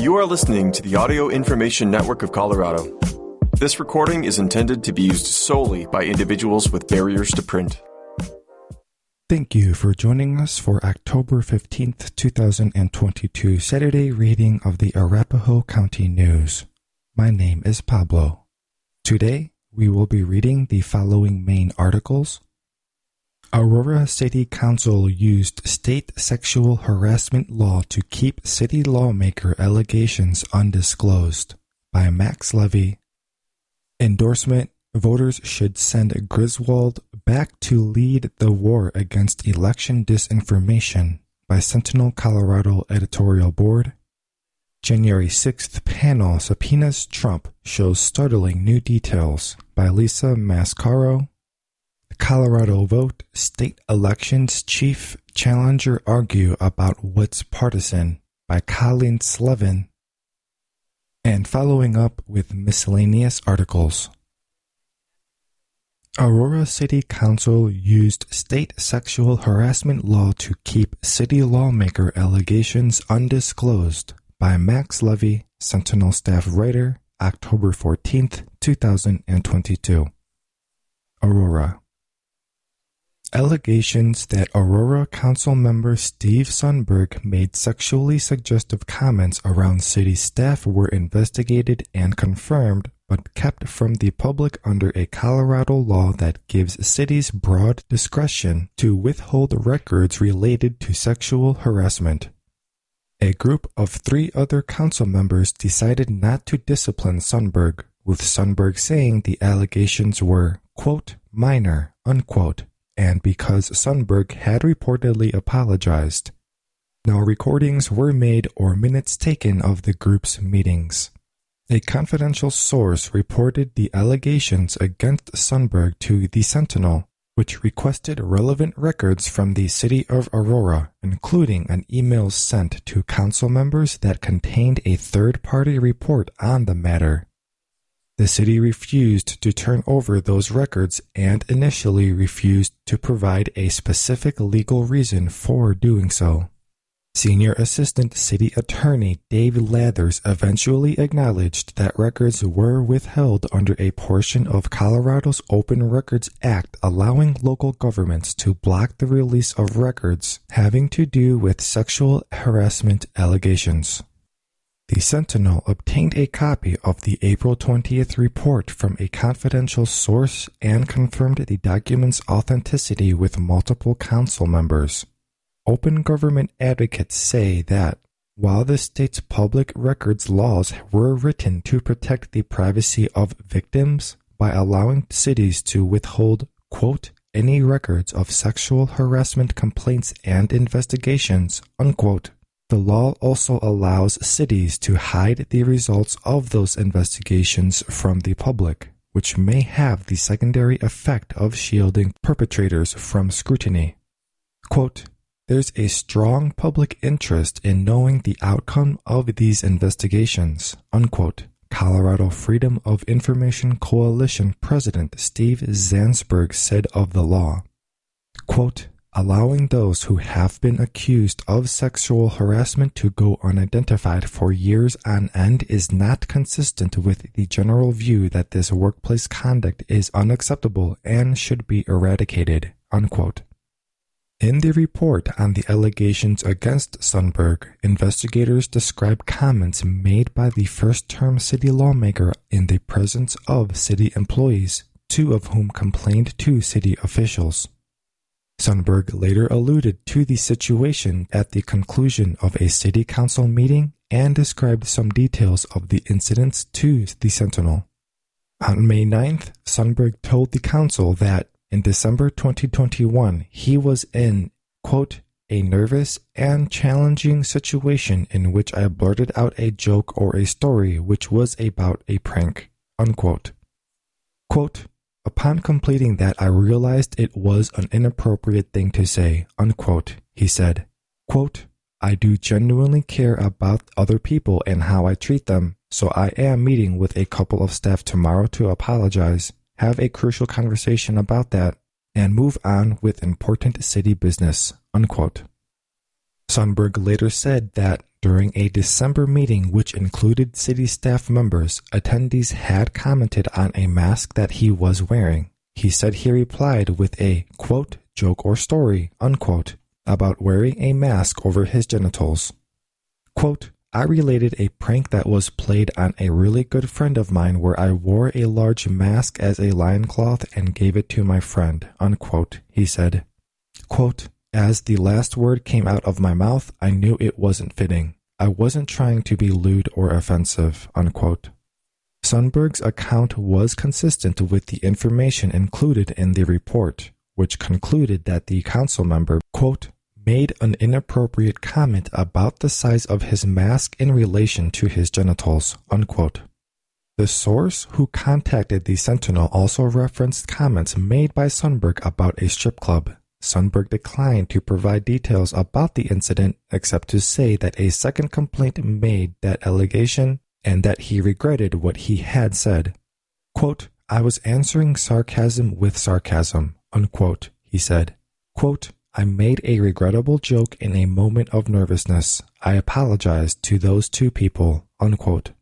You are listening to the Audio Information Network of Colorado. This recording is intended to be used solely by individuals with barriers to print. Thank you for joining us for October 15th, 2022 Saturday reading of the Arapahoe County News. My name is Pablo. Today, we will be reading the following main articles. Aurora City Council used state sexual harassment law to keep city lawmaker allegations undisclosed by Max Levy Endorsement Voters should send Griswold back to lead the war against election disinformation by Sentinel Colorado Editorial Board. January 6th panel subpoenas Trump shows startling new details by Lisa Mascaro. Colorado vote state elections chief challenger argue about what's partisan by Colleen Slevin and following up with miscellaneous articles. Aurora City Council used state sexual harassment law to keep city lawmaker allegations undisclosed by Max Levy, Sentinel staff writer, October 14th, 2022. Aurora. Allegations that Aurora Council member Steve Sundberg made sexually suggestive comments around city staff were investigated and confirmed, but kept from the public under a Colorado law that gives cities broad discretion to withhold records related to sexual harassment. A group of three other council members decided not to discipline Sundberg, with Sundberg saying the allegations were, quote, minor, unquote, and because Sundberg had reportedly apologized. No recordings were made or minutes taken of the group's meetings. A confidential source reported the allegations against Sundberg to the Sentinel, which requested relevant records from the city of Aurora, including an email sent to council members that contained a third party report on the matter. The city refused to turn over those records and initially refused to provide a specific legal reason for doing so. Senior Assistant City Attorney Dave Lathers eventually acknowledged that records were withheld under a portion of Colorado's Open Records Act allowing local governments to block the release of records having to do with sexual harassment allegations. The Sentinel obtained a copy of the April 20th report from a confidential source and confirmed the document's authenticity with multiple council members. Open government advocates say that while the state's public records laws were written to protect the privacy of victims by allowing cities to withhold, quote, any records of sexual harassment complaints and investigations, unquote, the law also allows cities to hide the results of those investigations from the public, which may have the secondary effect of shielding perpetrators from scrutiny. Quote, There's a strong public interest in knowing the outcome of these investigations, unquote. Colorado Freedom of Information Coalition President Steve Zansberg said of the law. Quote, allowing those who have been accused of sexual harassment to go unidentified for years on end is not consistent with the general view that this workplace conduct is unacceptable and should be eradicated. Unquote. In the report on the allegations against Sundberg, investigators describe comments made by the first term city lawmaker in the presence of city employees, two of whom complained to city officials. Sundberg later alluded to the situation at the conclusion of a city council meeting and described some details of the incidents to the Sentinel. On May 9th, Sundberg told the council that in December 2021 he was in, quote, a nervous and challenging situation in which I blurted out a joke or a story which was about a prank, unquote. Quote, Upon completing that, I realized it was an inappropriate thing to say, unquote. He said, quote, I do genuinely care about other people and how I treat them, so I am meeting with a couple of staff tomorrow to apologize, have a crucial conversation about that, and move on with important city business, unquote. Sundberg later said that during a December meeting which included city staff members, attendees had commented on a mask that he was wearing. He said he replied with a, quote, joke or story, unquote, about wearing a mask over his genitals. Quote, I related a prank that was played on a really good friend of mine where I wore a large mask as a loincloth and gave it to my friend, unquote, he said. Quote, as the last word came out of my mouth, I knew it wasn't fitting. I wasn't trying to be lewd or offensive. Unquote. Sundberg's account was consistent with the information included in the report, which concluded that the council member, quote, made an inappropriate comment about the size of his mask in relation to his genitals, unquote. The source who contacted the Sentinel also referenced comments made by Sundberg about a strip club Sundberg declined to provide details about the incident except to say that a second complaint made that allegation and that he regretted what he had said. Quote, I was answering sarcasm with sarcasm, unquote, he said. Quote, I made a regrettable joke in a moment of nervousness. I apologized to those two people, unquote.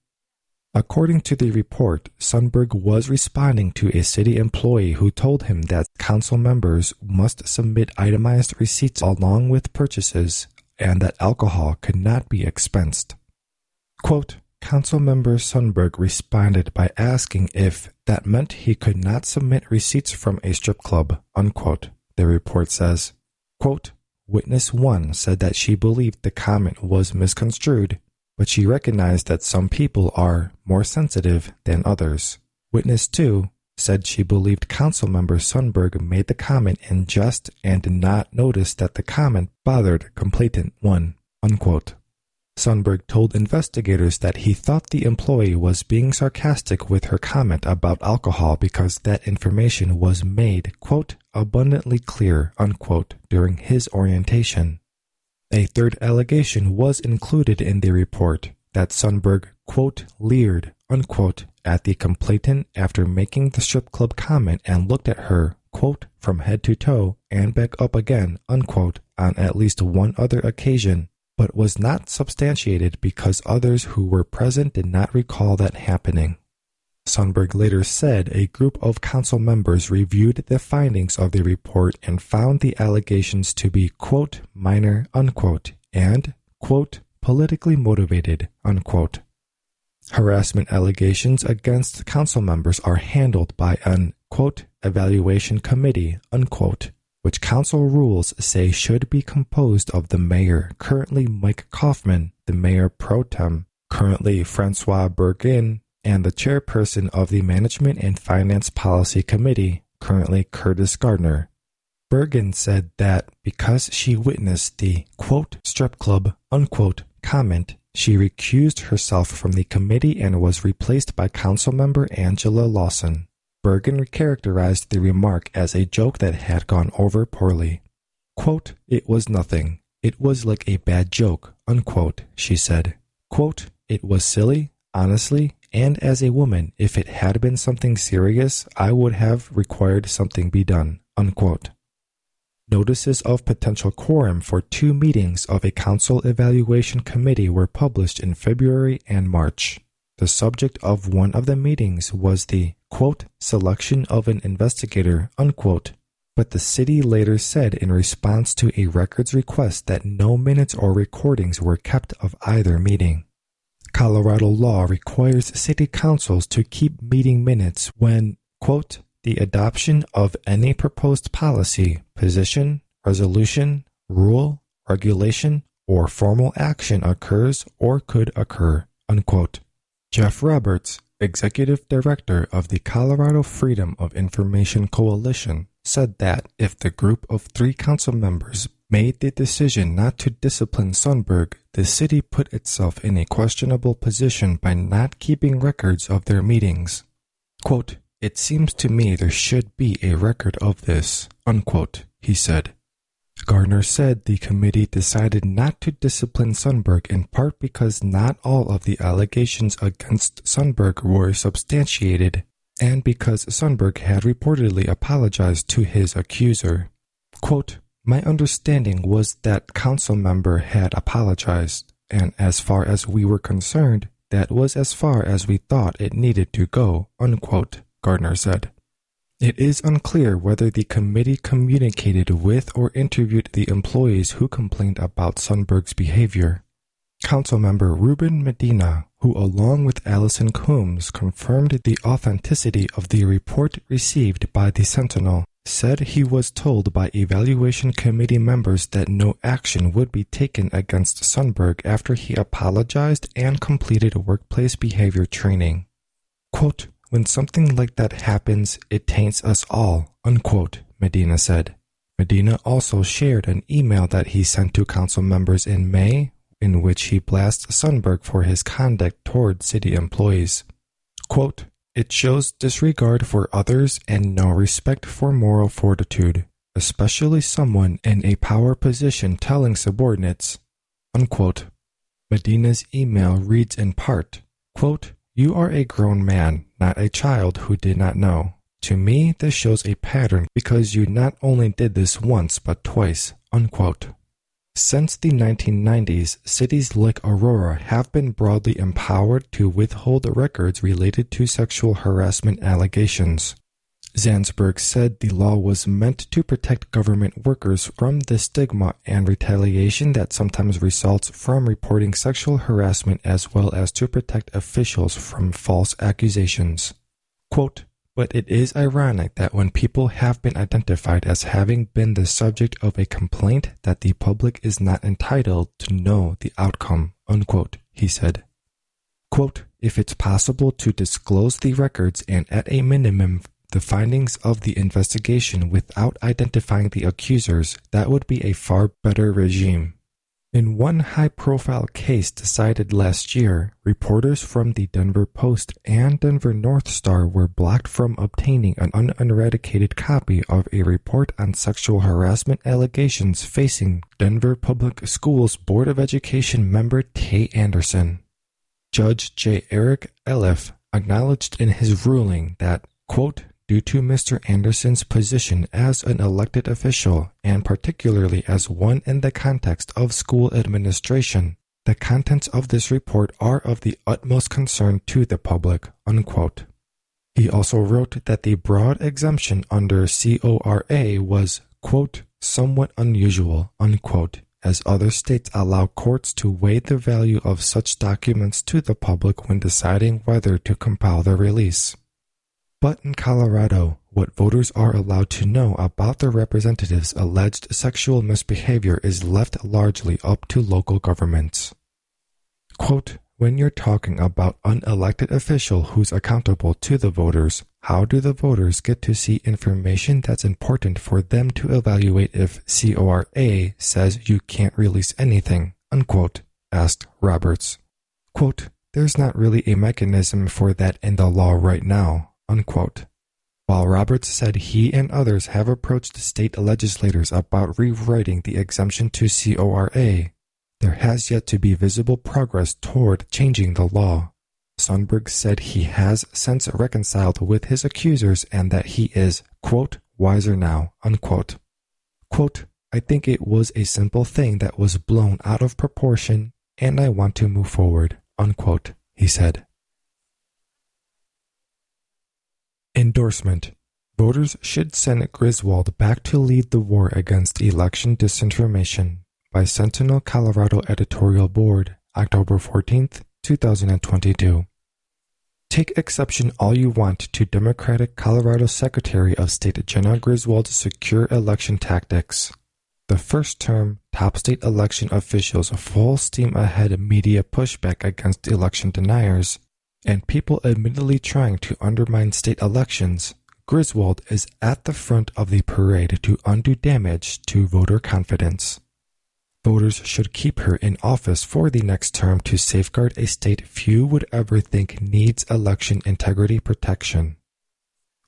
According to the report, Sundberg was responding to a city employee who told him that council members must submit itemized receipts along with purchases and that alcohol could not be expensed. Quote, Council member Sundberg responded by asking if that meant he could not submit receipts from a strip club, unquote. The report says, quote, Witness 1 said that she believed the comment was misconstrued but she recognized that some people are more sensitive than others. Witness 2 said she believed council member Sundberg made the comment in jest and did not notice that the comment bothered complainant 1. Unquote. Sundberg told investigators that he thought the employee was being sarcastic with her comment about alcohol because that information was made, quote, abundantly clear, unquote, during his orientation. A third allegation was included in the report that Sundberg, leered, at the complainant after making the strip club comment and looked at her, from head to toe and back up again, on at least one other occasion, but was not substantiated because others who were present did not recall that happening. Sundberg later said a group of council members reviewed the findings of the report and found the allegations to be, quote, minor, unquote, and, quote, politically motivated, unquote. Harassment allegations against council members are handled by an, quote, evaluation committee, unquote, which council rules say should be composed of the mayor, currently Mike Coffman, the mayor pro tem, currently Françoise Bergan, and the chairperson of the Management and Finance Policy Committee, currently Curtis Gardner. Bergan said that because she witnessed the quote strip club unquote comment, she recused herself from the committee and was replaced by councilmember Angela Lawson. Bergan characterized the remark as a joke that had gone over poorly. Quote, it was nothing. It was like a bad joke, unquote, she said. Quote, it was silly, honestly, and as a woman, if it had been something serious, I would have required something be done. Unquote. Notices of potential quorum for two meetings of a council evaluation committee were published in February and March. The subject of one of the meetings was the quote, selection of an investigator, unquote, but the city later said in response to a records request that no minutes or recordings were kept of either meeting. Colorado law requires city councils to keep meeting minutes when, quote, the adoption of any proposed policy, position, resolution, rule, regulation, or formal action occurs or could occur, unquote. Jeff Roberts, executive director of the Colorado Freedom of Information Coalition, said that if the group of three council members made the decision not to discipline Sundberg, the city put itself in a questionable position by not keeping records of their meetings. Quote, it seems to me there should be a record of this, unquote, he said. Gardner said the committee decided not to discipline Sundberg in part because not all of the allegations against Sundberg were substantiated, and because Sundberg had reportedly apologized to his accuser. Quote, My understanding was that council member had apologized, and as far as we were concerned, that was as far as we thought it needed to go, unquote, Gardner said. It is unclear whether the committee communicated with or interviewed the employees who complained about Sundberg's behavior. Councilmember Ruben Medina, who along with Allison Coombs confirmed the authenticity of the report received by the Sentinel, said he was told by evaluation committee members that no action would be taken against Sundberg after he apologized and completed workplace behavior training. Quote, when something like that happens, it taints us all, unquote, Medina said. Medina also shared an email that he sent to council members in May in which he blasts Sundberg for his conduct toward city employees. Quote, it shows disregard for others and no respect for moral fortitude, especially someone in a power position telling subordinates. Unquote. Medina's email reads in part, quote, You are a grown man, not a child who did not know. To me, this shows a pattern because you not only did this once but twice. Unquote. Since the 1990s, cities like Aurora have been broadly empowered to withhold records related to sexual harassment allegations. Zansberg said the law was meant to protect government workers from the stigma and retaliation that sometimes results from reporting sexual harassment as well as to protect officials from false accusations. Quote, but it is ironic that when people have been identified as having been the subject of a complaint that the public is not entitled to know the outcome, unquote, he said. Quote, if it's possible to disclose the records and at a minimum the findings of the investigation without identifying the accusers, that would be a far better regime. In one high profile case decided last year, reporters from the Denver Post and Denver North Star were blocked from obtaining an unauthenticated copy of a report on sexual harassment allegations facing Denver Public Schools Board of Education member Tay Anderson. Judge J. Eric Elliff acknowledged in his ruling that, quote, due to Mr. Anderson's position as an elected official, and particularly as one in the context of school administration, the contents of this report are of the utmost concern to the public. Unquote. He also wrote that the broad exemption under CORA was, quote, somewhat unusual, unquote, as other states allow courts to weigh the value of such documents to the public when deciding whether to compile their release. But in Colorado, what voters are allowed to know about their representatives' alleged sexual misbehavior is left largely up to local governments. Quote, when you're talking about unelected official who's accountable to the voters, how do the voters get to see information that's important for them to evaluate if CORA says you can't release anything? Unquote, asked Roberts. Quote, there's not really a mechanism for that in the law right now. Unquote. While Roberts said he and others have approached state legislators about rewriting the exemption to CORA, there has yet to be visible progress toward changing the law. Sundberg said he has since reconciled with his accusers and that he is, quote, wiser now, unquote. Quote, I think it was a simple thing that was blown out of proportion and I want to move forward, unquote, he said. Endorsement Voters should send Griswold back to lead the war against election disinformation by Sentinel Colorado Editorial Board, October 14th, 2022. Take exception all you want to Democratic Colorado Secretary of State Jena Griswold's secure election tactics. The first term, top state election officials full steam ahead media pushback against election deniers and people admittedly trying to undermine state elections, Griswold is at the front of the parade to undo damage to voter confidence. Voters should keep her in office for the next term to safeguard a state few would ever think needs election integrity protection.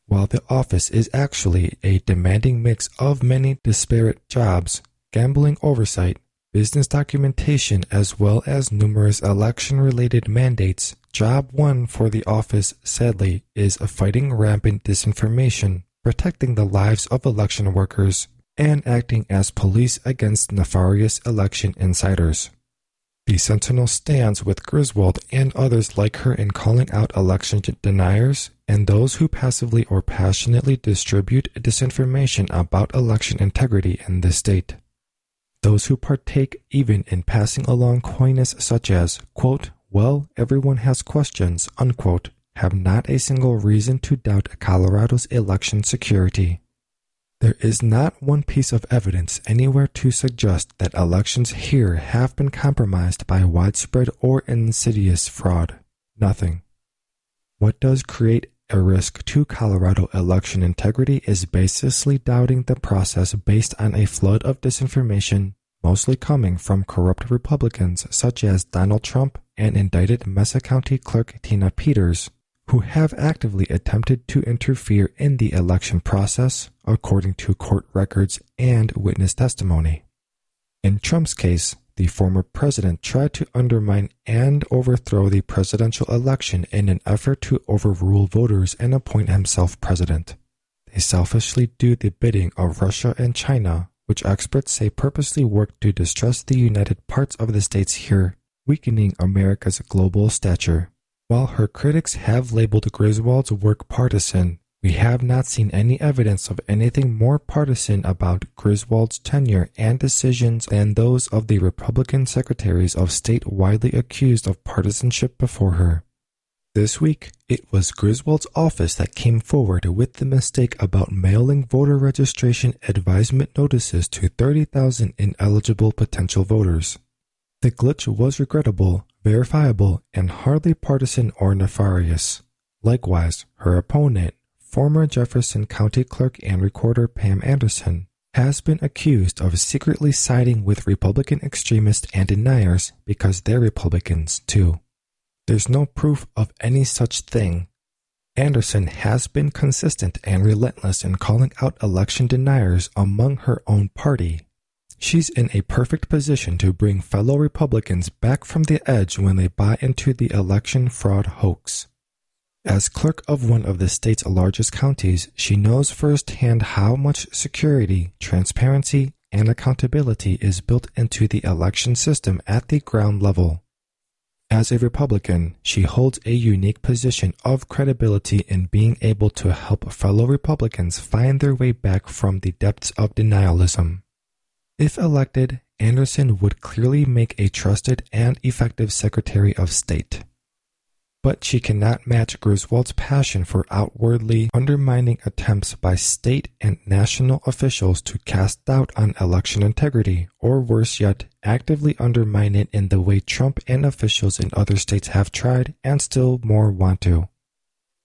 While the office is actually a demanding mix of many disparate jobs, gambling oversight, business documentation, as well as numerous election related mandates, Job one for the office, sadly, is fighting rampant disinformation, protecting the lives of election workers, and acting as police against nefarious election insiders. The Sentinel stands with Griswold and others like her in calling out election deniers and those who passively or passionately distribute disinformation about election integrity in the state. Those who partake even in passing along coyness such as, quote, well, everyone has questions, unquote, have not a single reason to doubt Colorado's election security. There is not one piece of evidence anywhere to suggest that elections here have been compromised by widespread or insidious fraud. Nothing. What does create a risk to Colorado election integrity is baselessly doubting the process based on a flood of disinformation, mostly coming from corrupt Republicans such as Donald Trump and indicted Mesa County Clerk Tina Peters, who have actively attempted to interfere in the election process, according to court records and witness testimony. In Trump's case, the former president tried to undermine and overthrow the presidential election in an effort to overrule voters and appoint himself president. They selfishly do the bidding of Russia and China, which experts say purposely worked to distress the united parts of the states here, weakening America's global stature. While her critics have labeled Griswold's work partisan, we have not seen any evidence of anything more partisan about Griswold's tenure and decisions than those of the Republican secretaries of state widely accused of partisanship before her. This week, it was Griswold's office that came forward with the mistake about mailing voter registration advisement notices to 30,000 ineligible potential voters. The glitch was regrettable verifiable, and hardly partisan or nefarious. Likewise, her opponent, former Jefferson County Clerk and Recorder Pam Anderson, has been accused of secretly siding with Republican extremists and deniers because they're Republicans too. There's no proof of any such thing. Anderson has been consistent and relentless in calling out election deniers among her own party She's in a perfect position to bring fellow Republicans back from the edge when they buy into the election fraud hoax. As clerk of one of the state's largest counties, she knows firsthand how much security, transparency, and accountability is built into the election system at the ground level. As a Republican, she holds a unique position of credibility in being able to help fellow Republicans find their way back from the depths of denialism. If elected, Anderson would clearly make a trusted and effective Secretary of State. But she cannot match Griswold's passion for outwardly undermining attempts by state and national officials to cast doubt on election integrity, or worse yet, actively undermine it in the way Trump and officials in other states have tried and still more want to.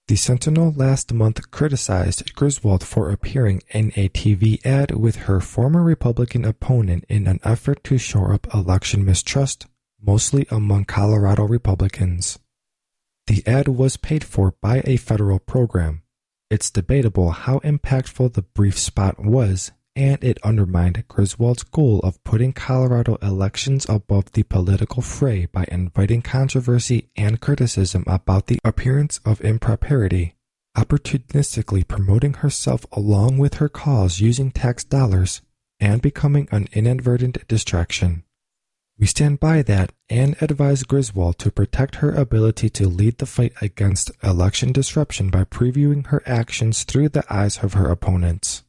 The Sentinel last month criticized Griswold for appearing in a TV ad with her former Republican opponent in an effort to shore up election mistrust, mostly among Colorado Republicans. The ad was paid for by a federal program. It's debatable how impactful the brief spot was and it undermined Griswold's goal of putting Colorado elections above the political fray by inviting controversy and criticism about the appearance of impropriety, opportunistically promoting herself along with her cause using tax dollars, and becoming an inadvertent distraction. We stand by that and advise Griswold to protect her ability to lead the fight against election disruption by previewing her actions through the eyes of her opponents.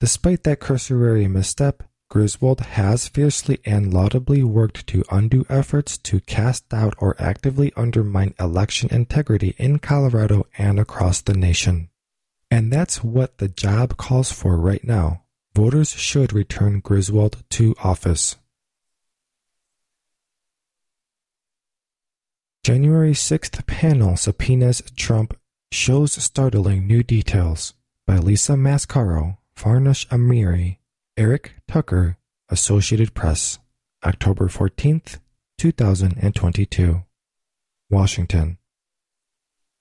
Despite that cursory misstep, Griswold has fiercely and laudably worked to undo efforts to cast doubt or actively undermine election integrity in Colorado and across the nation. And that's what the job calls for right now. Voters should return Griswold to office. January 6th panel subpoenas Trump shows startling new details by Lisa Mascaro Farnoosh Amiri, Eric Tucker, Associated Press, October 14th, 2022. Washington.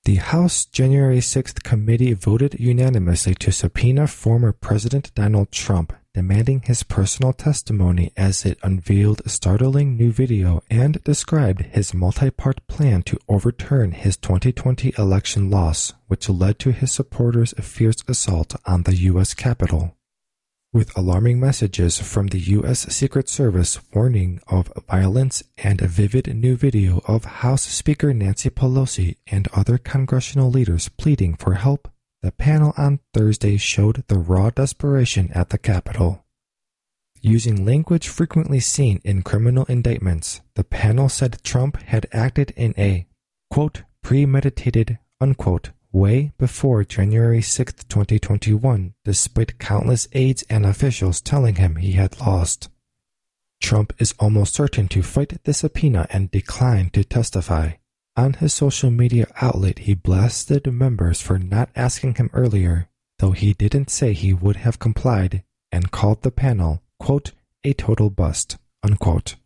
The House January 6th committee voted unanimously to subpoena former President Donald Trump, demanding his personal testimony as it unveiled a startling new video and described his multi part plan to overturn his 2020 election loss, which led to his supporters' fierce assault on the U.S. Capitol. with alarming messages from the U.S. Secret Service warning of violence and a vivid new video of House Speaker Nancy Pelosi and other congressional leaders pleading for help, the panel on Thursday showed the raw desperation at the Capitol. Using language frequently seen in criminal indictments, the panel said Trump had acted in a, quote, premeditated, unquote, way before January 6, 2021, despite countless aides and officials telling him he had lost. Trump is almost certain to fight the subpoena and decline to testify. On his social media outlet, he blasted members for not asking him earlier, though he didn't say he would have complied, and called the panel, quote, a total bust, unquote.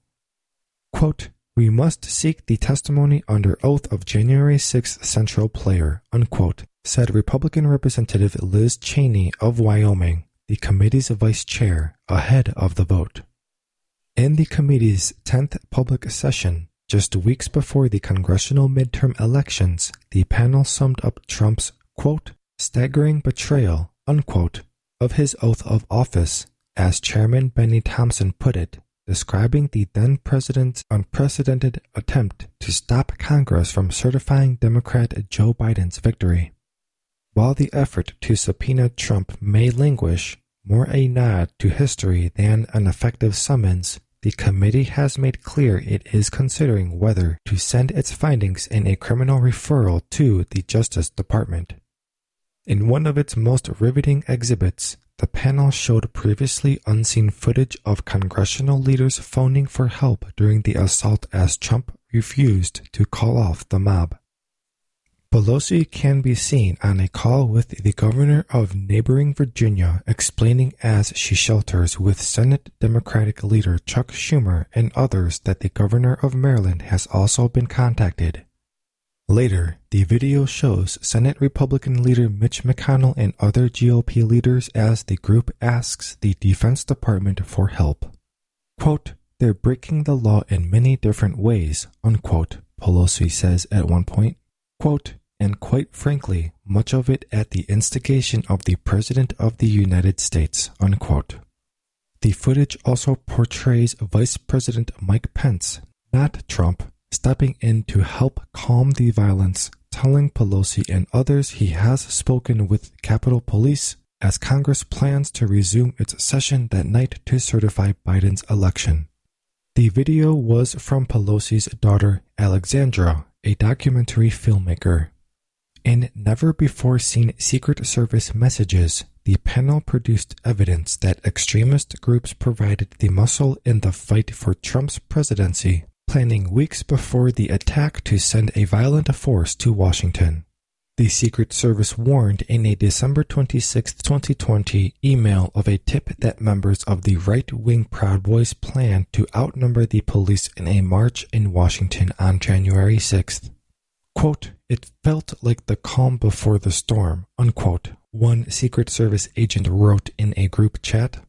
Quote, we must seek the testimony under oath of January 6th Central Player, unquote, said Republican Representative Liz Cheney of Wyoming, the committee's vice chair, ahead of the vote. In the committee's 10th public session, just weeks before the congressional midterm elections, the panel summed up Trump's, quote, staggering betrayal, unquote, of his oath of office, as Chairman Benny Thompson put it, describing the then president's unprecedented attempt to stop Congress from certifying Democrat Joe Biden's victory. While the effort to subpoena Trump may languish, more a nod to history than an effective summons, the committee has made clear it is considering whether to send its findings in a criminal referral to the Justice Department. In one of its most riveting exhibits, the panel showed previously unseen footage of congressional leaders phoning for help during the assault as Trump refused to call off the mob. Pelosi can be seen on a call with the governor of neighboring Virginia explaining as she shelters with Senate Democratic leader Chuck Schumer and others that the governor of Maryland has also been contacted. Later, the video shows Senate Republican leader Mitch McConnell and other GOP leaders as the group asks the Defense Department for help. Quote, they're breaking the law in many different ways, unquote, Pelosi says at one point. Quote, and quite frankly, much of it at the instigation of the President of the United States, unquote. The footage also portrays Vice President Mike Pence, not Trump, stepping in to help calm the violence, telling Pelosi and others he has spoken with Capitol Police as Congress plans to resume its session that night to certify Biden's election. The video was from Pelosi's daughter, Alexandra, a documentary filmmaker. In never before seen Secret Service messages, the panel produced evidence that extremist groups provided the muscle in the fight for Trump's presidency planning weeks before the attack to send a violent force to Washington. The Secret Service warned in a December 26, 2020 email of a tip that members of the right wing Proud Boys planned to outnumber the police in a march in Washington on January 6th. Quote, it felt like the calm before the storm, unquote, one Secret Service agent wrote in a group chat.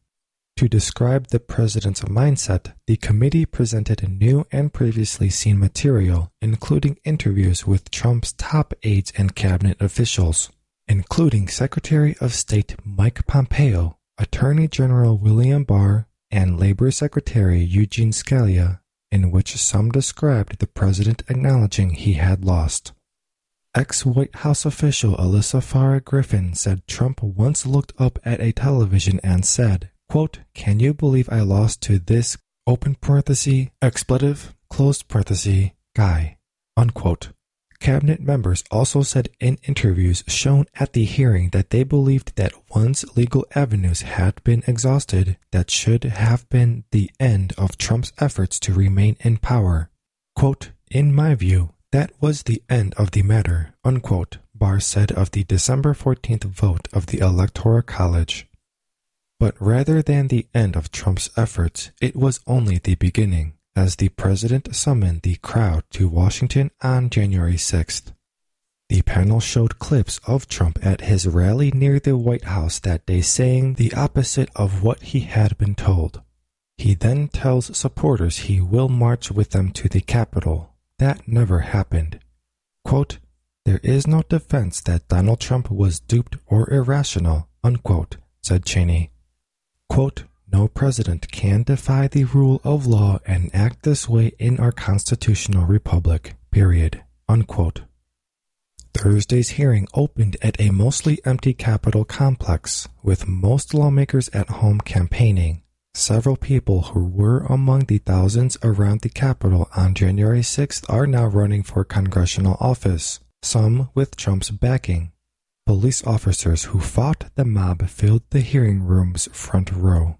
To describe the president's mindset, the committee presented new and previously seen material, including interviews with Trump's top aides and cabinet officials, including Secretary of State Mike Pompeo, Attorney General William Barr, and Labor Secretary Eugene Scalia, in which some described the president acknowledging he had lost. Ex White House official Alyssa Farah Griffin said Trump once looked up at a television and said, Quote, Can you believe I lost to this open parenthesis, expletive, closed parenthesis, guy? Unquote. Cabinet members also said in interviews shown at the hearing that they believed that once legal avenues had been exhausted, that should have been the end of Trump's efforts to remain in power. Quote, In my view, that was the end of the matter, unquote, Barr said of the December 14th vote of the Electoral College. But rather than the end of Trump's efforts, it was only the beginning, as the president summoned the crowd to Washington on January 6th. The panel showed clips of Trump at his rally near the White House that day saying the opposite of what he had been told. He then tells supporters he will march with them to the Capitol. That never happened. Quote, there is no defense that Donald Trump was duped or irrational, unquote, said Cheney. Quote, no president can defy the rule of law and act this way in our constitutional republic, period. Unquote. Thursday's hearing opened at a mostly empty Capitol complex, with most lawmakers at home campaigning. Several people who were among the thousands around the Capitol on January 6th are now running for congressional office, some with Trump's backing. Police officers who fought the mob filled the hearing room's front row.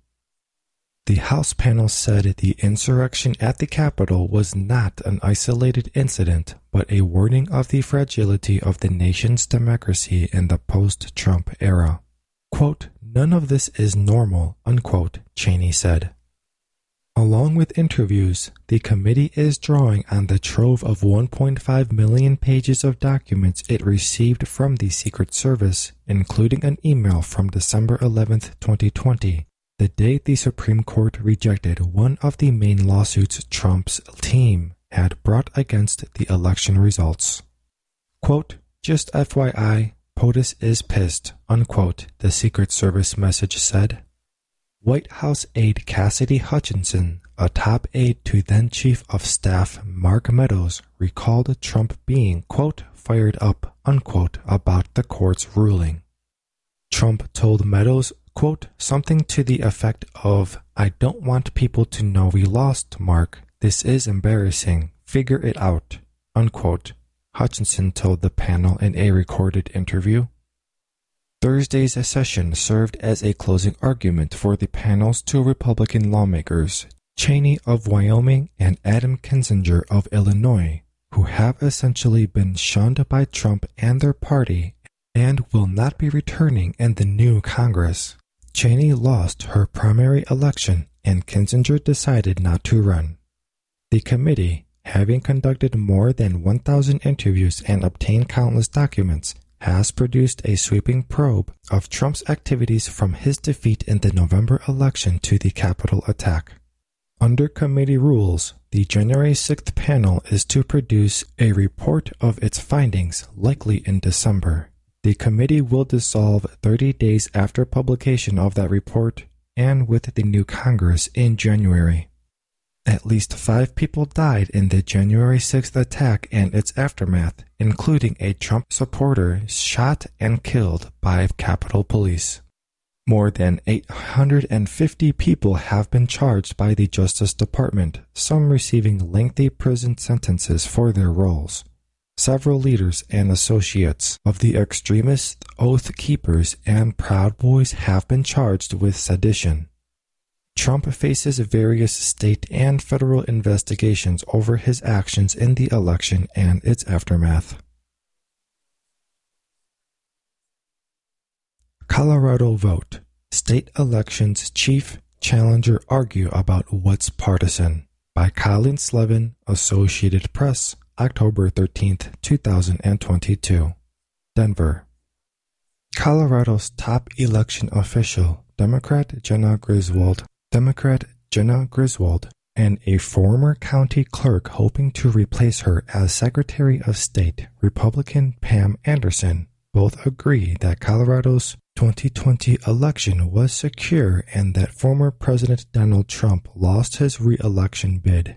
The House panel said the insurrection at the Capitol was not an isolated incident, but a warning of the fragility of the nation's democracy in the post Trump era. Quote, None of this is normal, unquote, Cheney said. Along with interviews, the committee is drawing on the trove of 1.5 million pages of documents it received from the Secret Service, including an email from December 11, 2020, the day the Supreme Court rejected one of the main lawsuits Trump's team had brought against the election results. Quote, just FYI, POTUS is pissed, unquote, the Secret Service message said. White House aide Cassidy Hutchinson, a top aide to then Chief of Staff Mark Meadows, recalled Trump being, quote, fired up, unquote, about the court's ruling. Trump told Meadows, quote, something to the effect of, I don't want people to know we lost, Mark. This is embarrassing. Figure it out, unquote, Hutchinson told the panel in a recorded interview. Thursday's session served as a closing argument for the panel's two Republican lawmakers, Cheney of Wyoming and Adam Kinzinger of Illinois, who have essentially been shunned by Trump and their party and will not be returning in the new Congress. Cheney lost her primary election and Kinzinger decided not to run. The committee, having conducted more than 1,000 interviews and obtained countless documents, has produced a sweeping probe of Trump's activities from his defeat in the November election to the Capitol attack. Under committee rules, the January 6th panel is to produce a report of its findings likely in December. The committee will dissolve 30 days after publication of that report and with the new Congress in January. At least five people died in the January 6th attack and its aftermath, including a Trump supporter shot and killed by Capitol Police. More than 850 people have been charged by the Justice Department, some receiving lengthy prison sentences for their roles. Several leaders and associates of the extremist Oath Keepers and Proud Boys have been charged with sedition. Trump faces various state and federal investigations over his actions in the election and its aftermath. Colorado vote. State elections chief challenger argue about what's partisan by Colin Slevin, Associated Press, October 13, 2022. Denver. Colorado's top election official, Democrat Jena Griswold, Democrat Jena Griswold, and a former county clerk hoping to replace her as Secretary of State, Republican Pam Anderson, both agree that Colorado's 2020 election was secure and that former President Donald Trump lost his re election bid.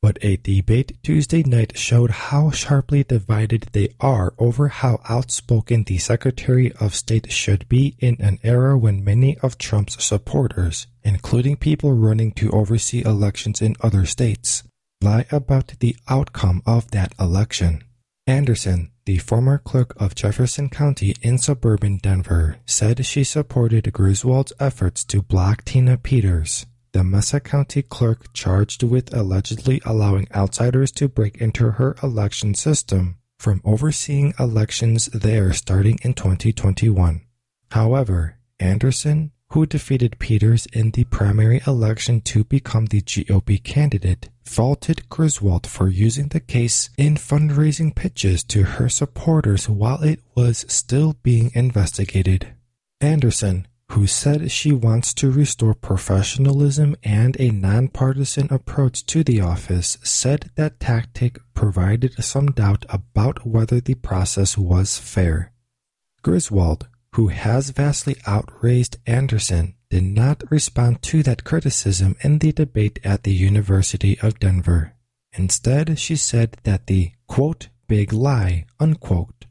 But a debate Tuesday night showed how sharply divided they are over how outspoken the Secretary of State should be in an era when many of Trump's supporters, including people running to oversee elections in other states, lie about the outcome of that election. Anderson, the former clerk of Jefferson County in suburban Denver, said she supported Griswold's efforts to block Tina Peters, the Mesa County clerk charged with allegedly allowing outsiders to break into her election system from overseeing elections there starting in 2021. However, Anderson, who defeated Peters in the primary election to become the GOP candidate, faulted Griswold for using the case in fundraising pitches to her supporters while it was still being investigated. Anderson, who said she wants to restore professionalism and a nonpartisan approach to the office, said that tactic provided some doubt about whether the process was fair. Griswold, who has vastly outraised Anderson, did not respond to that criticism in the debate at the University of Denver. Instead, she said that the quote, big lie, unquote,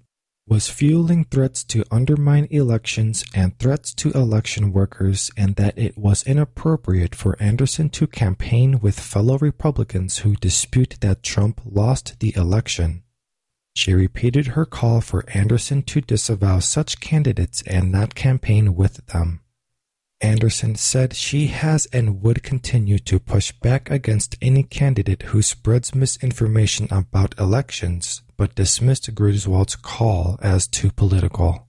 was fueling threats to undermine elections and threats to election workers, and that it was inappropriate for Anderson to campaign with fellow Republicans who dispute that Trump lost the election. She repeated her call for Anderson to disavow such candidates and not campaign with them. Anderson said she has and would continue to push back against any candidate who spreads misinformation about elections, but dismissed Griswold's call as too political.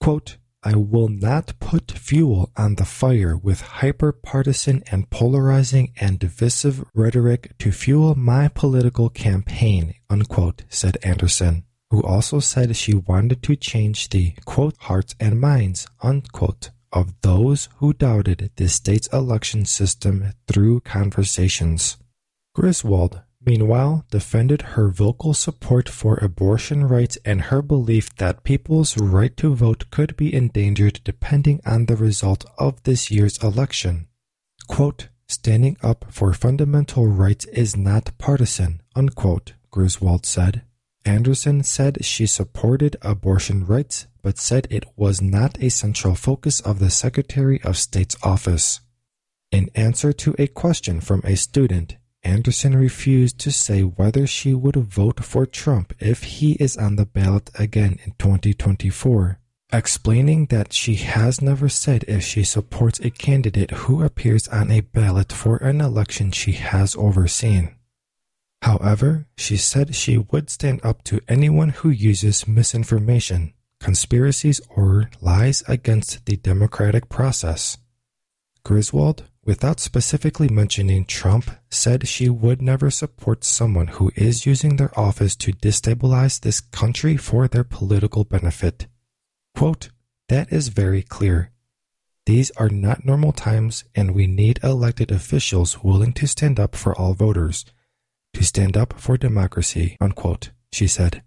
Quote, I will not put fuel on the fire with hyper partisan and polarizing and divisive rhetoric to fuel my political campaign, unquote, said Anderson, who also said she wanted to change the, quote, hearts and minds, unquote, of those who doubted the state's election system through conversations. Griswold meanwhile, defended her vocal support for abortion rights and her belief that people's right to vote could be endangered depending on the result of this year's election. Quote, Standing up for fundamental rights is not partisan, unquote, Griswold said. Anderson said she supported abortion rights, but said it was not a central focus of the Secretary of State's office. In answer to a question from a student, Anderson refused to say whether she would vote for Trump if he is on the ballot again in 2024, explaining that she has never said if she supports a candidate who appears on a ballot for an election she has overseen. However, she said she would stand up to anyone who uses misinformation, conspiracies, or lies against the democratic process. Griswold, without specifically mentioning Trump, said she would never support someone who is using their office to destabilize this country for their political benefit. Quote, that is very clear. These are not normal times, and we need elected officials willing to stand up for all voters, to stand up for democracy, unquote, she said.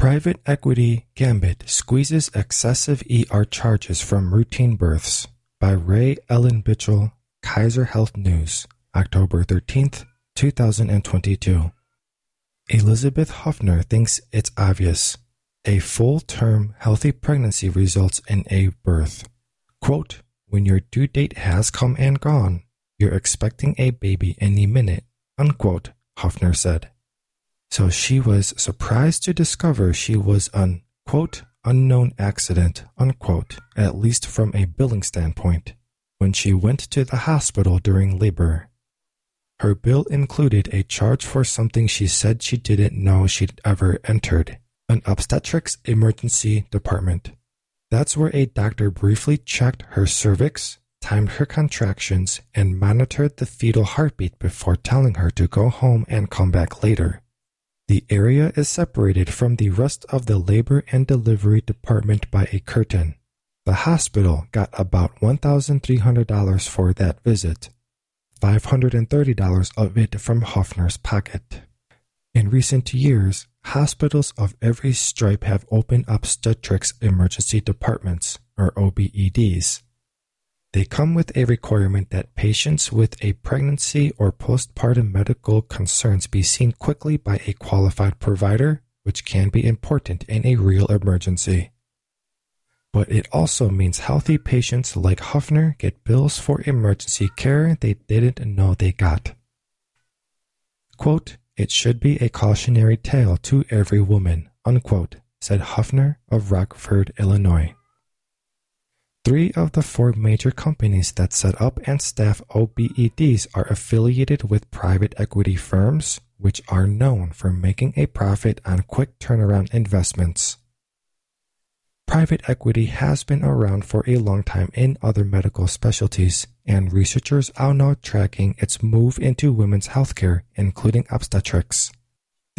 Private Equity Gambit Squeezes Excessive ER Charges from Routine Births by Rae Ellen Bichell, Kaiser Health News, October 13th, 2022. Elizabeth Huffner thinks it's obvious. A full term healthy pregnancy results in a birth. Quote, when your due date has come and gone, you're expecting a baby any minute, unquote, Huffner said. So she was surprised to discover she was an quote unknown accident unquote, at least from a billing standpoint, when she went to the hospital during labor. Her bill included a charge for something she said she didn't know she'd ever entered an obstetrics emergency department. That's where a doctor briefly checked her cervix, timed her contractions, and monitored the fetal heartbeat before telling her to go home and come back later. The area is separated from the rest of the labor and delivery department by a curtain. The hospital got about $1,300 for that visit, $530 of it from Hoffner's pocket. In recent years, hospitals of every stripe have opened obstetrics emergency departments, or OBEDs, they come with a requirement that patients with a pregnancy or postpartum medical concerns be seen quickly by a qualified provider, which can be important in a real emergency. But it also means healthy patients like Huffner get bills for emergency care they didn't know they got. Quote, it should be a cautionary tale to every woman, unquote, said Huffner of Rockford, Illinois. Three of the four major companies that set up and staff OBEDs are affiliated with private equity firms, which are known for making a profit on quick turnaround investments. Private equity has been around for a long time in other medical specialties, and researchers are now tracking its move into women's healthcare, including obstetrics.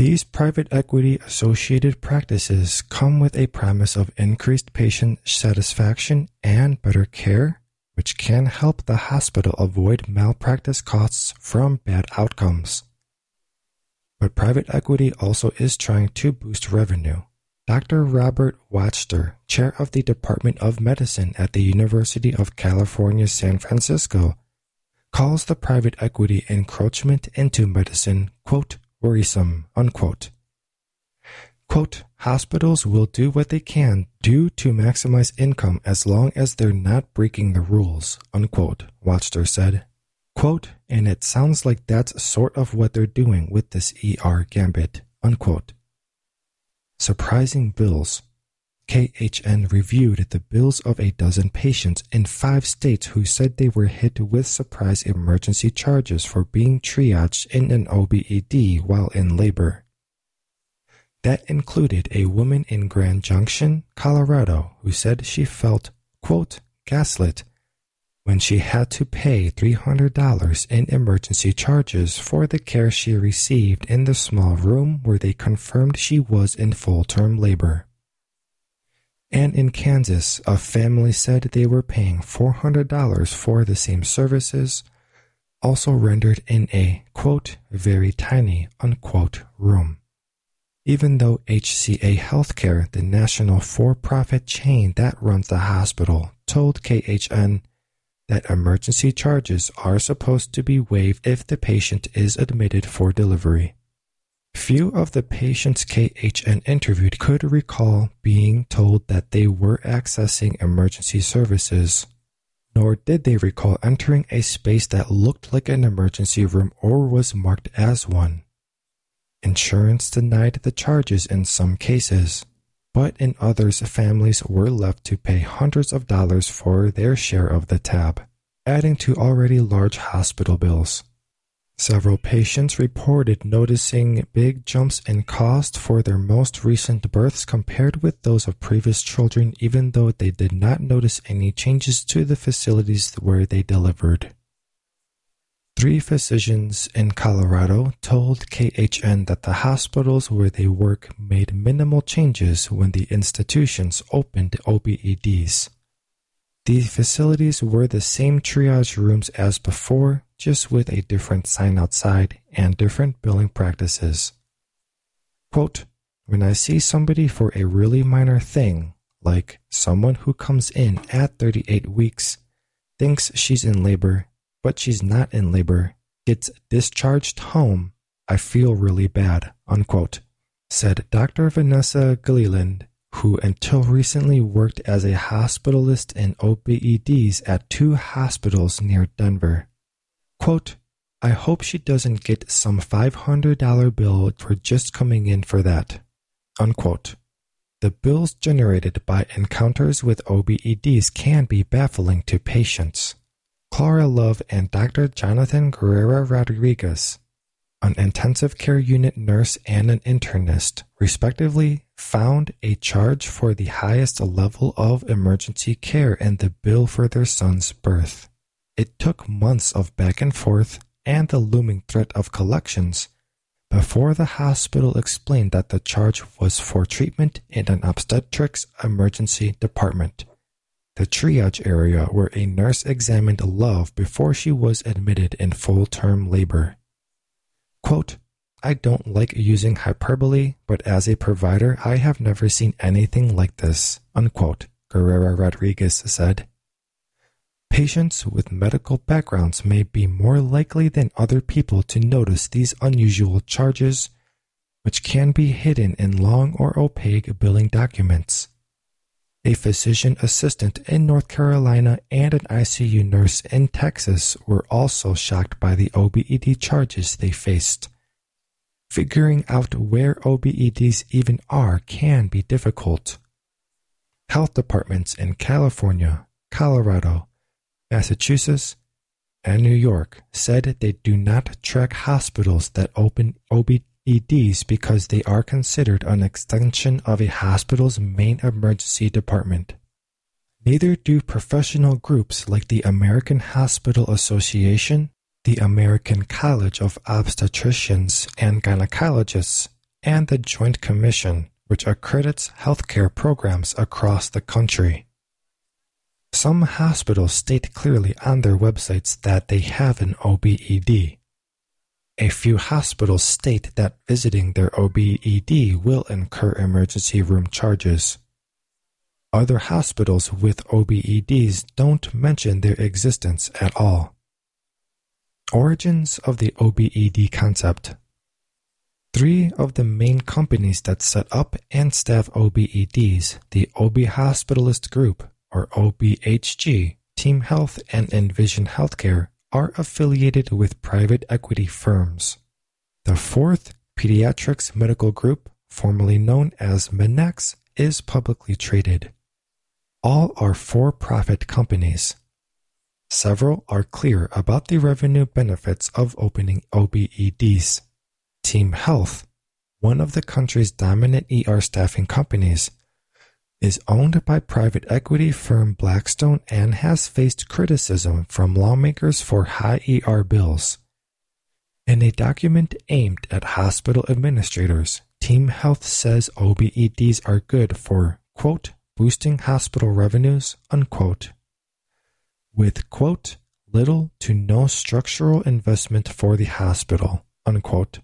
These private equity associated practices come with a promise of increased patient satisfaction and better care, which can help the hospital avoid malpractice costs from bad outcomes. But private equity also is trying to boost revenue. Dr. Robert Wachter, chair of the Department of Medicine at the University of California, San Francisco, calls the private equity encroachment into medicine, quote, worrisome, unquote. Quote, hospitals will do what they can do to maximize income as long as they're not breaking the rules, unquote, Wachter said. Quote, and it sounds like that's sort of what they're doing with this ER gambit, unquote. Surprising bills. KHN reviewed the bills of a dozen patients in five states who said they were hit with surprise emergency charges for being triaged in an OBED while in labor. That included a woman in Grand Junction, Colorado, who said she felt, quote, gaslit when she had to pay $300 in emergency charges for the care she received in the small room where they confirmed she was in full term labor. And in Kansas, a family said they were paying $400 for the same services, also rendered in a, quote, very tiny, unquote, room. Even though HCA Healthcare, the national for profit chain that runs the hospital, told KHN that emergency charges are supposed to be waived if the patient is admitted for delivery. Few of the patients KHN interviewed could recall being told that they were accessing emergency services, nor did they recall entering a space that looked like an emergency room or was marked as one. Insurance denied the charges in some cases but in others, families were left to pay hundreds of dollars for their share of the tab, adding to already large hospital bills. Several patients reported noticing big jumps in cost for their most recent births compared with those of previous children, even though they did not notice any changes to the facilities where they delivered. Three physicians in Colorado told KHN that the hospitals where they work made minimal changes when the institutions opened OBEDs. The facilities were the same triage rooms as before, just with a different sign outside and different billing practices. Quote, when I see somebody for a really minor thing, like someone who comes in at 38 weeks, thinks she's in labor but she's not in labor, gets discharged home, I feel really bad, unquote, said Dr. Vanessa Gilliland, who until recently worked as a hospitalist in OBEDs at two hospitals near Denver. Quote, I hope she doesn't get some $500 bill for just coming in for that. Unquote. The bills generated by encounters with OBEDs can be baffling to patients. Clara Love and Dr. Jonathan Guerrera Rodriguez, an intensive care unit nurse and an internist, respectively, found a charge for the highest level of emergency care in the bill for their son's birth. It took months of back and forth and the looming threat of collections before the hospital explained that the charge was for treatment in an obstetrics emergency department the triage area where a nurse examined Love before she was admitted in full term labor. Quote, I don't like using hyperbole, but as a provider, I have never seen anything like this, unquote, Guerrera Rodriguez said. Patients with medical backgrounds may be more likely than other people to notice these unusual charges, which can be hidden in long or opaque billing documents. A physician assistant in North Carolina and an ICU nurse in Texas were also shocked by the OBED charges they faced. Figuring out where OBEDs even are can be difficult. Health departments in California, Colorado, Massachusetts, and New York said they do not track hospitals that open OBED EDs because they are considered an extension of a hospital's main emergency department. Neither do professional groups like the American Hospital Association, the American College of Obstetricians and Gynecologists, and the Joint Commission, which accredits healthcare programs across the country. Some hospitals state clearly on their websites that they have an OBED. A few hospitals state that visiting their OBED will incur emergency room charges. Other hospitals with OBEDs don't mention their existence at all. Origins of the OBED concept Three of the main companies that set up and staff OBEDs, the OB Hospitalist Group, or OBHG, Team Health, and Envision Healthcare, are affiliated with private equity firms. The fourth, Pediatrix Medical Group, formerly known as Mednax, is publicly traded. All are for profit companies. Several are clear about the revenue benefits of opening OBEDs. Team Health, one of the country's dominant ER staffing companies, is owned by private equity firm Blackstone and has faced criticism from lawmakers for high ER bills. In a document aimed at hospital administrators, Team Health says OBEDs are good for, quote, boosting hospital revenues, unquote, with, quote, little to no structural investment for the hospital, unquote.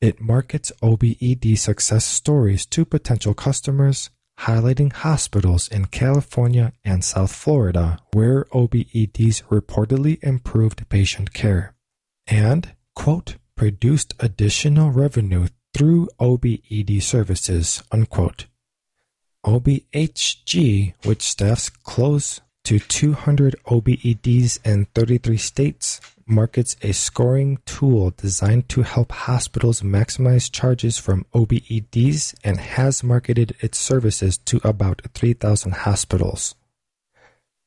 It markets OBED success stories to potential customers, highlighting hospitals in California and South Florida where OBEDs reportedly improved patient care and, quote, produced additional revenue through OBED services, unquote. OBHG, which staffs close to 200 OBEDs in 33 states, markets a scoring tool designed to help hospitals maximize charges from OBEDs and has marketed its services to about 3,000 hospitals.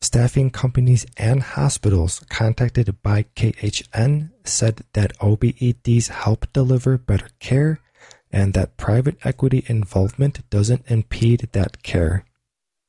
Staffing companies and hospitals contacted by KHN said that OBEDs help deliver better care and that private equity involvement doesn't impede that care.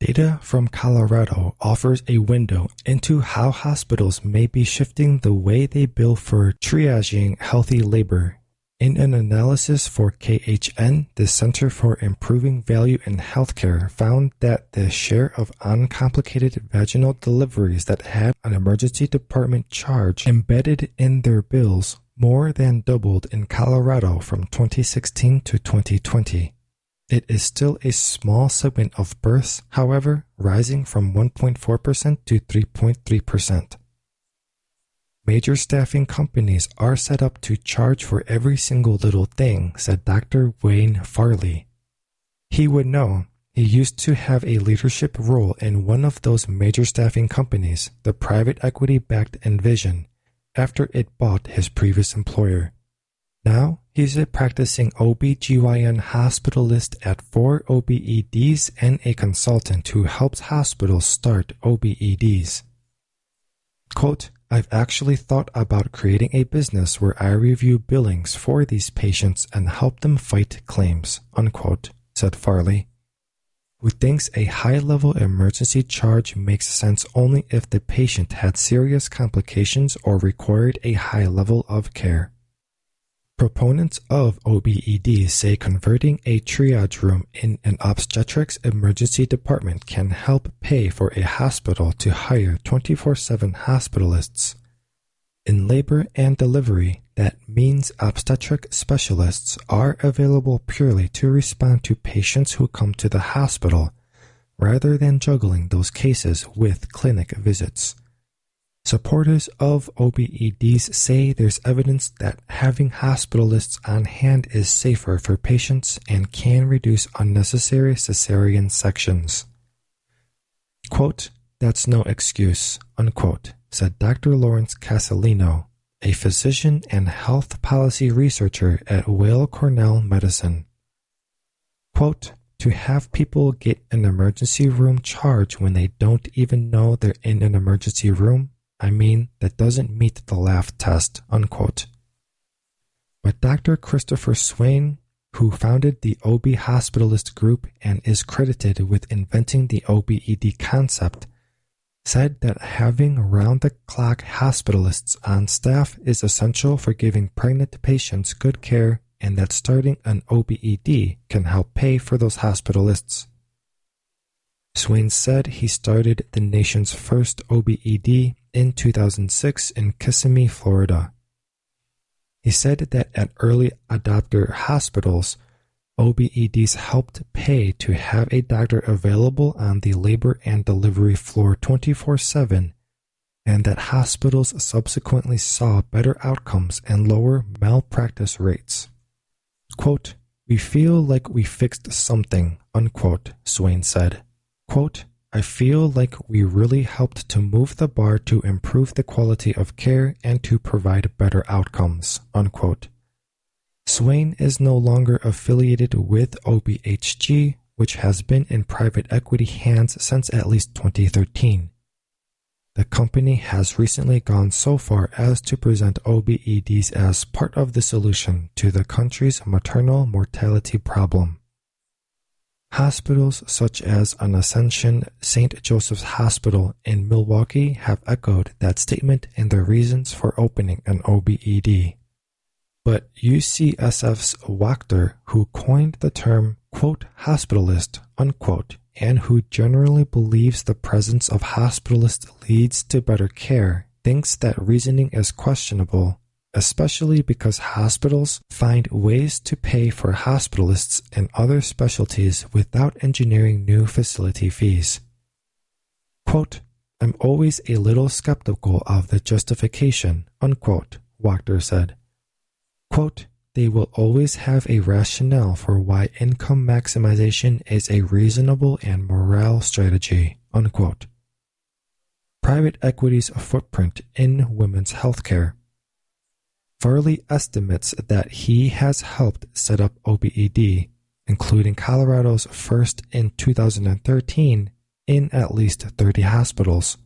Data from Colorado offers a window into how hospitals may be shifting the way they bill for triaging healthy labor. In an analysis for KHN, the Center for Improving Value in Healthcare found that the share of uncomplicated vaginal deliveries that had an emergency department charge embedded in their bills more than doubled in Colorado from 2016 to 2020. It is still a small segment of births, however, rising from 1.4% to 3.3%. Major staffing companies are set up to charge for every single little thing, said Dr. Wayne Farley. He would know. He used to have a leadership role in one of those major staffing companies, the private equity backed Envision, after it bought his previous employer. Now he's a practicing OBGYN hospitalist at four OBEDs and a consultant who helps hospitals start OBEDs. Quote, I've actually thought about creating a business where I review billings for these patients and help them fight claims, unquote, said Farley, who thinks a high level emergency charge makes sense only if the patient had serious complications or required a high level of care. Proponents of OBED say converting a triage room in an obstetrics emergency department can help pay for a hospital to hire 24 7 hospitalists. In labor and delivery, that means obstetric specialists are available purely to respond to patients who come to the hospital rather than juggling those cases with clinic visits. Supporters of OBEDs say there's evidence that having hospitalists on hand is safer for patients and can reduce unnecessary cesarean sections. Quote, that's no excuse, unquote, said Dr. Lawrence Casalino, a physician and health policy researcher at Weill Cornell Medicine. Quote, to have people get an emergency room charge when they don't even know they're in an emergency room I mean, that doesn't meet the laugh test, unquote. But Dr. Christopher Swain, who founded the OB Hospitalist Group and is credited with inventing the OBED concept, said that having round the clock hospitalists on staff is essential for giving pregnant patients good care and that starting an OBED can help pay for those hospitalists. Swain said he started the nation's first OBED in 2006 in Kissimmee, Florida. He said that at early adopter hospitals, OBEDs helped pay to have a doctor available on the labor and delivery floor 24 7, and that hospitals subsequently saw better outcomes and lower malpractice rates. Quote, We feel like we fixed something, unquote, Swain said. Quote, I feel like we really helped to move the bar to improve the quality of care and to provide better outcomes. Unquote. Swain is no longer affiliated with OBHG, which has been in private equity hands since at least 2013. The company has recently gone so far as to present OBEDs as part of the solution to the country's maternal mortality problem. Hospitals such as an Ascension St. Joseph's Hospital in Milwaukee have echoed that statement in their reasons for opening an OBED. But UCSF's Wachter, who coined the term, quote, hospitalist, unquote, and who generally believes the presence of hospitalists leads to better care, thinks that reasoning is questionable especially because hospitals find ways to pay for hospitalists and other specialties without engineering new facility fees. Quote, I'm always a little skeptical of the justification, unquote, Wachter said. Quote, they will always have a rationale for why income maximization is a reasonable and morale strategy, unquote. Private equity's footprint in women's healthcare Farley estimates that he has helped set up OBED, including Colorado's first in 2013, in at least 30 hospitals.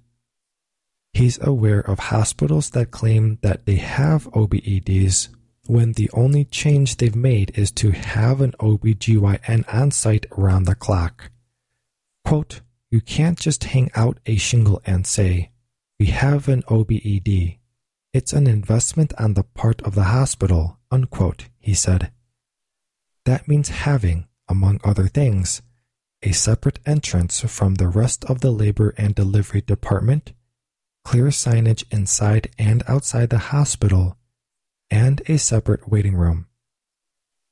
He's aware of hospitals that claim that they have OBEDs when the only change they've made is to have an OBGYN on site around the clock. Quote, you can't just hang out a shingle and say, we have an OBED. It's an investment on the part of the hospital, unquote, he said. That means having, among other things, a separate entrance from the rest of the labor and delivery department, clear signage inside and outside the hospital, and a separate waiting room.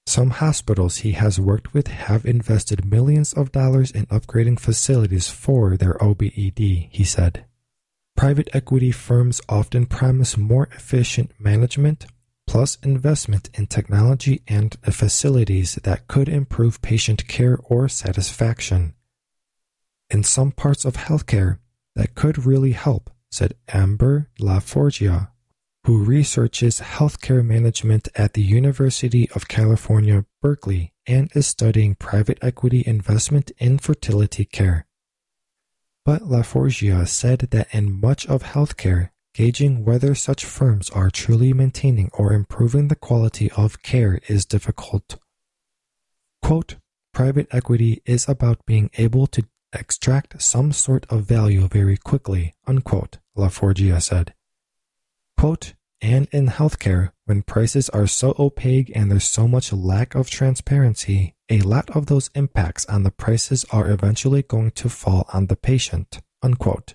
Some hospitals he has worked with have invested millions of dollars in upgrading facilities for their OBED, he said. Private equity firms often promise more efficient management plus investment in technology and facilities that could improve patient care or satisfaction. In some parts of healthcare, that could really help, said Amber LaForgia, who researches healthcare management at the University of California, Berkeley, and is studying private equity investment in fertility care. But La Forgia said that in much of healthcare, gauging whether such firms are truly maintaining or improving the quality of care is difficult. Quote, private equity is about being able to extract some sort of value very quickly, unquote, La Forgia said. Quote, and in healthcare, when prices are so opaque and there's so much lack of transparency, a lot of those impacts on the prices are eventually going to fall on the patient. Unquote.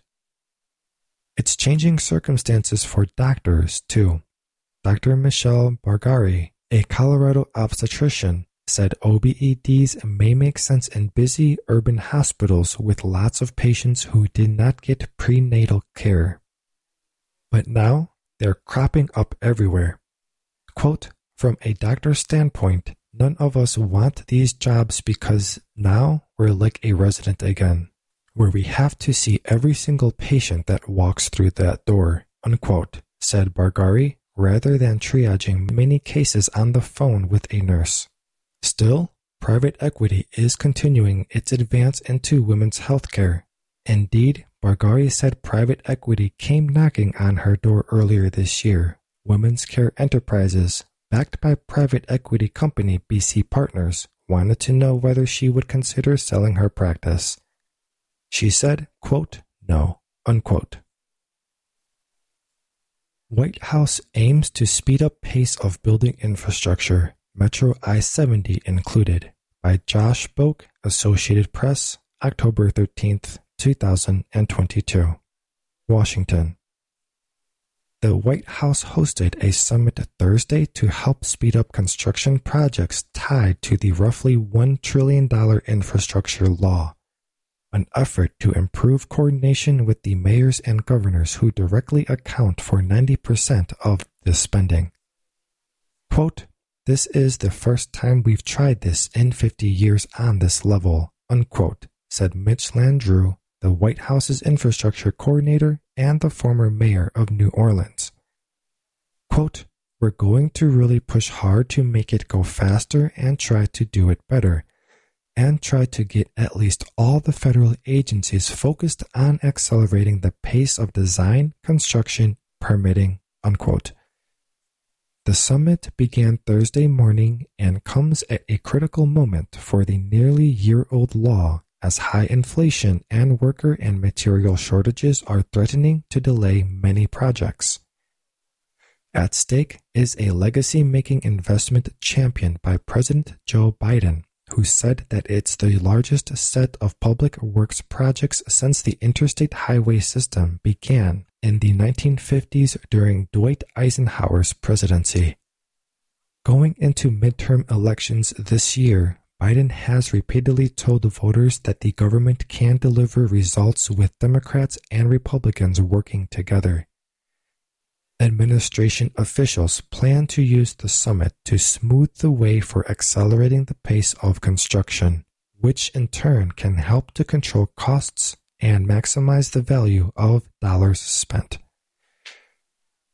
It's changing circumstances for doctors, too. Dr. Michelle Bargari, a Colorado obstetrician, said OBEDs may make sense in busy urban hospitals with lots of patients who did not get prenatal care. But now they're cropping up everywhere. Quote, from a doctor's standpoint, none of us want these jobs because now we're like a resident again, where we have to see every single patient that walks through that door, unquote, said Bargari, rather than triaging many cases on the phone with a nurse. Still, private equity is continuing its advance into women's health care. Indeed, Bargari said private equity came knocking on her door earlier this year. Women's Care Enterprises, backed by private equity company BC Partners, wanted to know whether she would consider selling her practice. She said, quote, no, unquote. White House aims to speed up pace of building infrastructure, Metro I-70 included, by Josh Boak, Associated Press, October 13th, 2022. Washington. The White House hosted a summit Thursday to help speed up construction projects tied to the roughly $1 trillion infrastructure law, an effort to improve coordination with the mayors and governors who directly account for 90% of the spending. Quote, this is the first time we've tried this in 50 years on this level, unquote, said Mitch Landrieu, the White House's infrastructure coordinator and the former mayor of New Orleans. Quote, We're going to really push hard to make it go faster and try to do it better, and try to get at least all the federal agencies focused on accelerating the pace of design, construction, permitting, unquote. The summit began Thursday morning and comes at a critical moment for the nearly year old law as high inflation and worker and material shortages are threatening to delay many projects. At stake is a legacy making investment championed by President Joe Biden, who said that it's the largest set of public works projects since the interstate highway system began in the 1950s during Dwight Eisenhower's presidency. Going into midterm elections this year, Biden has repeatedly told voters that the government can deliver results with Democrats and Republicans working together. Administration officials plan to use the summit to smooth the way for accelerating the pace of construction, which in turn can help to control costs and maximize the value of dollars spent.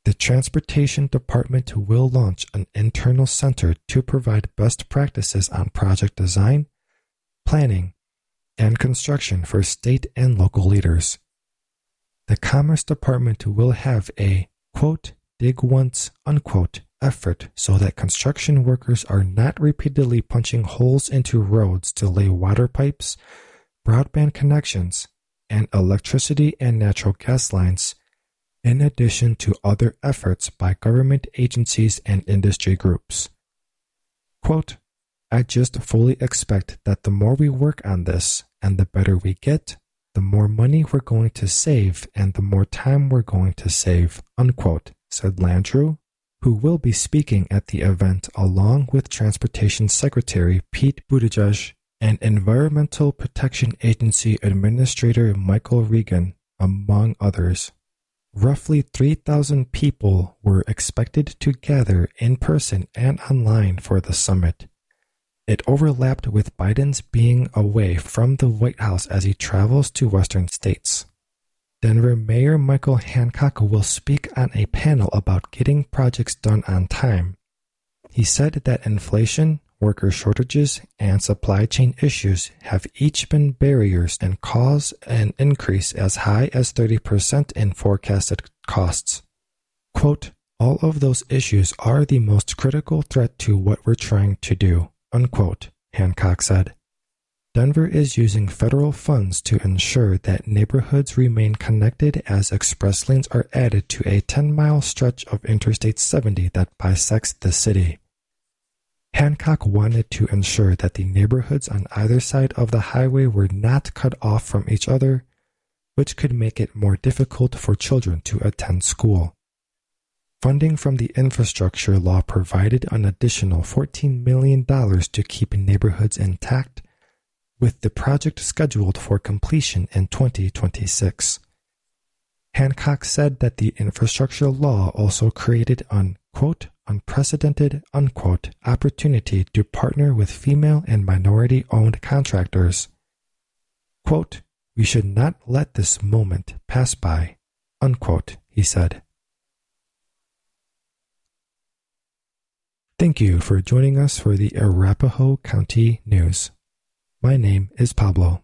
The Transportation Department will launch an internal center to provide best practices on project design, planning, and construction for state and local leaders. The Commerce Department will have a quote, dig once, unquote, effort so that construction workers are not repeatedly punching holes into roads to lay water pipes, broadband connections, and electricity and natural gas lines in addition to other efforts by government agencies and industry groups. Quote, I just fully expect that the more we work on this and the better we get, the more money we're going to save and the more time we're going to save, unquote, said Landrieu, who will be speaking at the event along with Transportation Secretary Pete Buttigieg and Environmental Protection Agency Administrator Michael Regan, among others. Roughly 3,000 people were expected to gather in person and online for the summit. It overlapped with Biden's being away from the White House as he travels to western states. Denver Mayor Michael Hancock will speak on a panel about getting projects done on time. He said that inflation, Worker shortages and supply chain issues have each been barriers and cause an increase as high as 30% in forecasted costs. Quote, all of those issues are the most critical threat to what we're trying to do, unquote, Hancock said. Denver is using federal funds to ensure that neighborhoods remain connected as express lanes are added to a 10 mile stretch of Interstate 70 that bisects the city. Hancock wanted to ensure that the neighborhoods on either side of the highway were not cut off from each other, which could make it more difficult for children to attend school. Funding from the infrastructure law provided an additional $14 million to keep neighborhoods intact, with the project scheduled for completion in 2026. Hancock said that the infrastructure law also created an quote, unprecedented unquote, opportunity to partner with female and minority owned contractors. Quote, we should not let this moment pass by, unquote, he said. Thank you for joining us for the Arapahoe County News. My name is Pablo.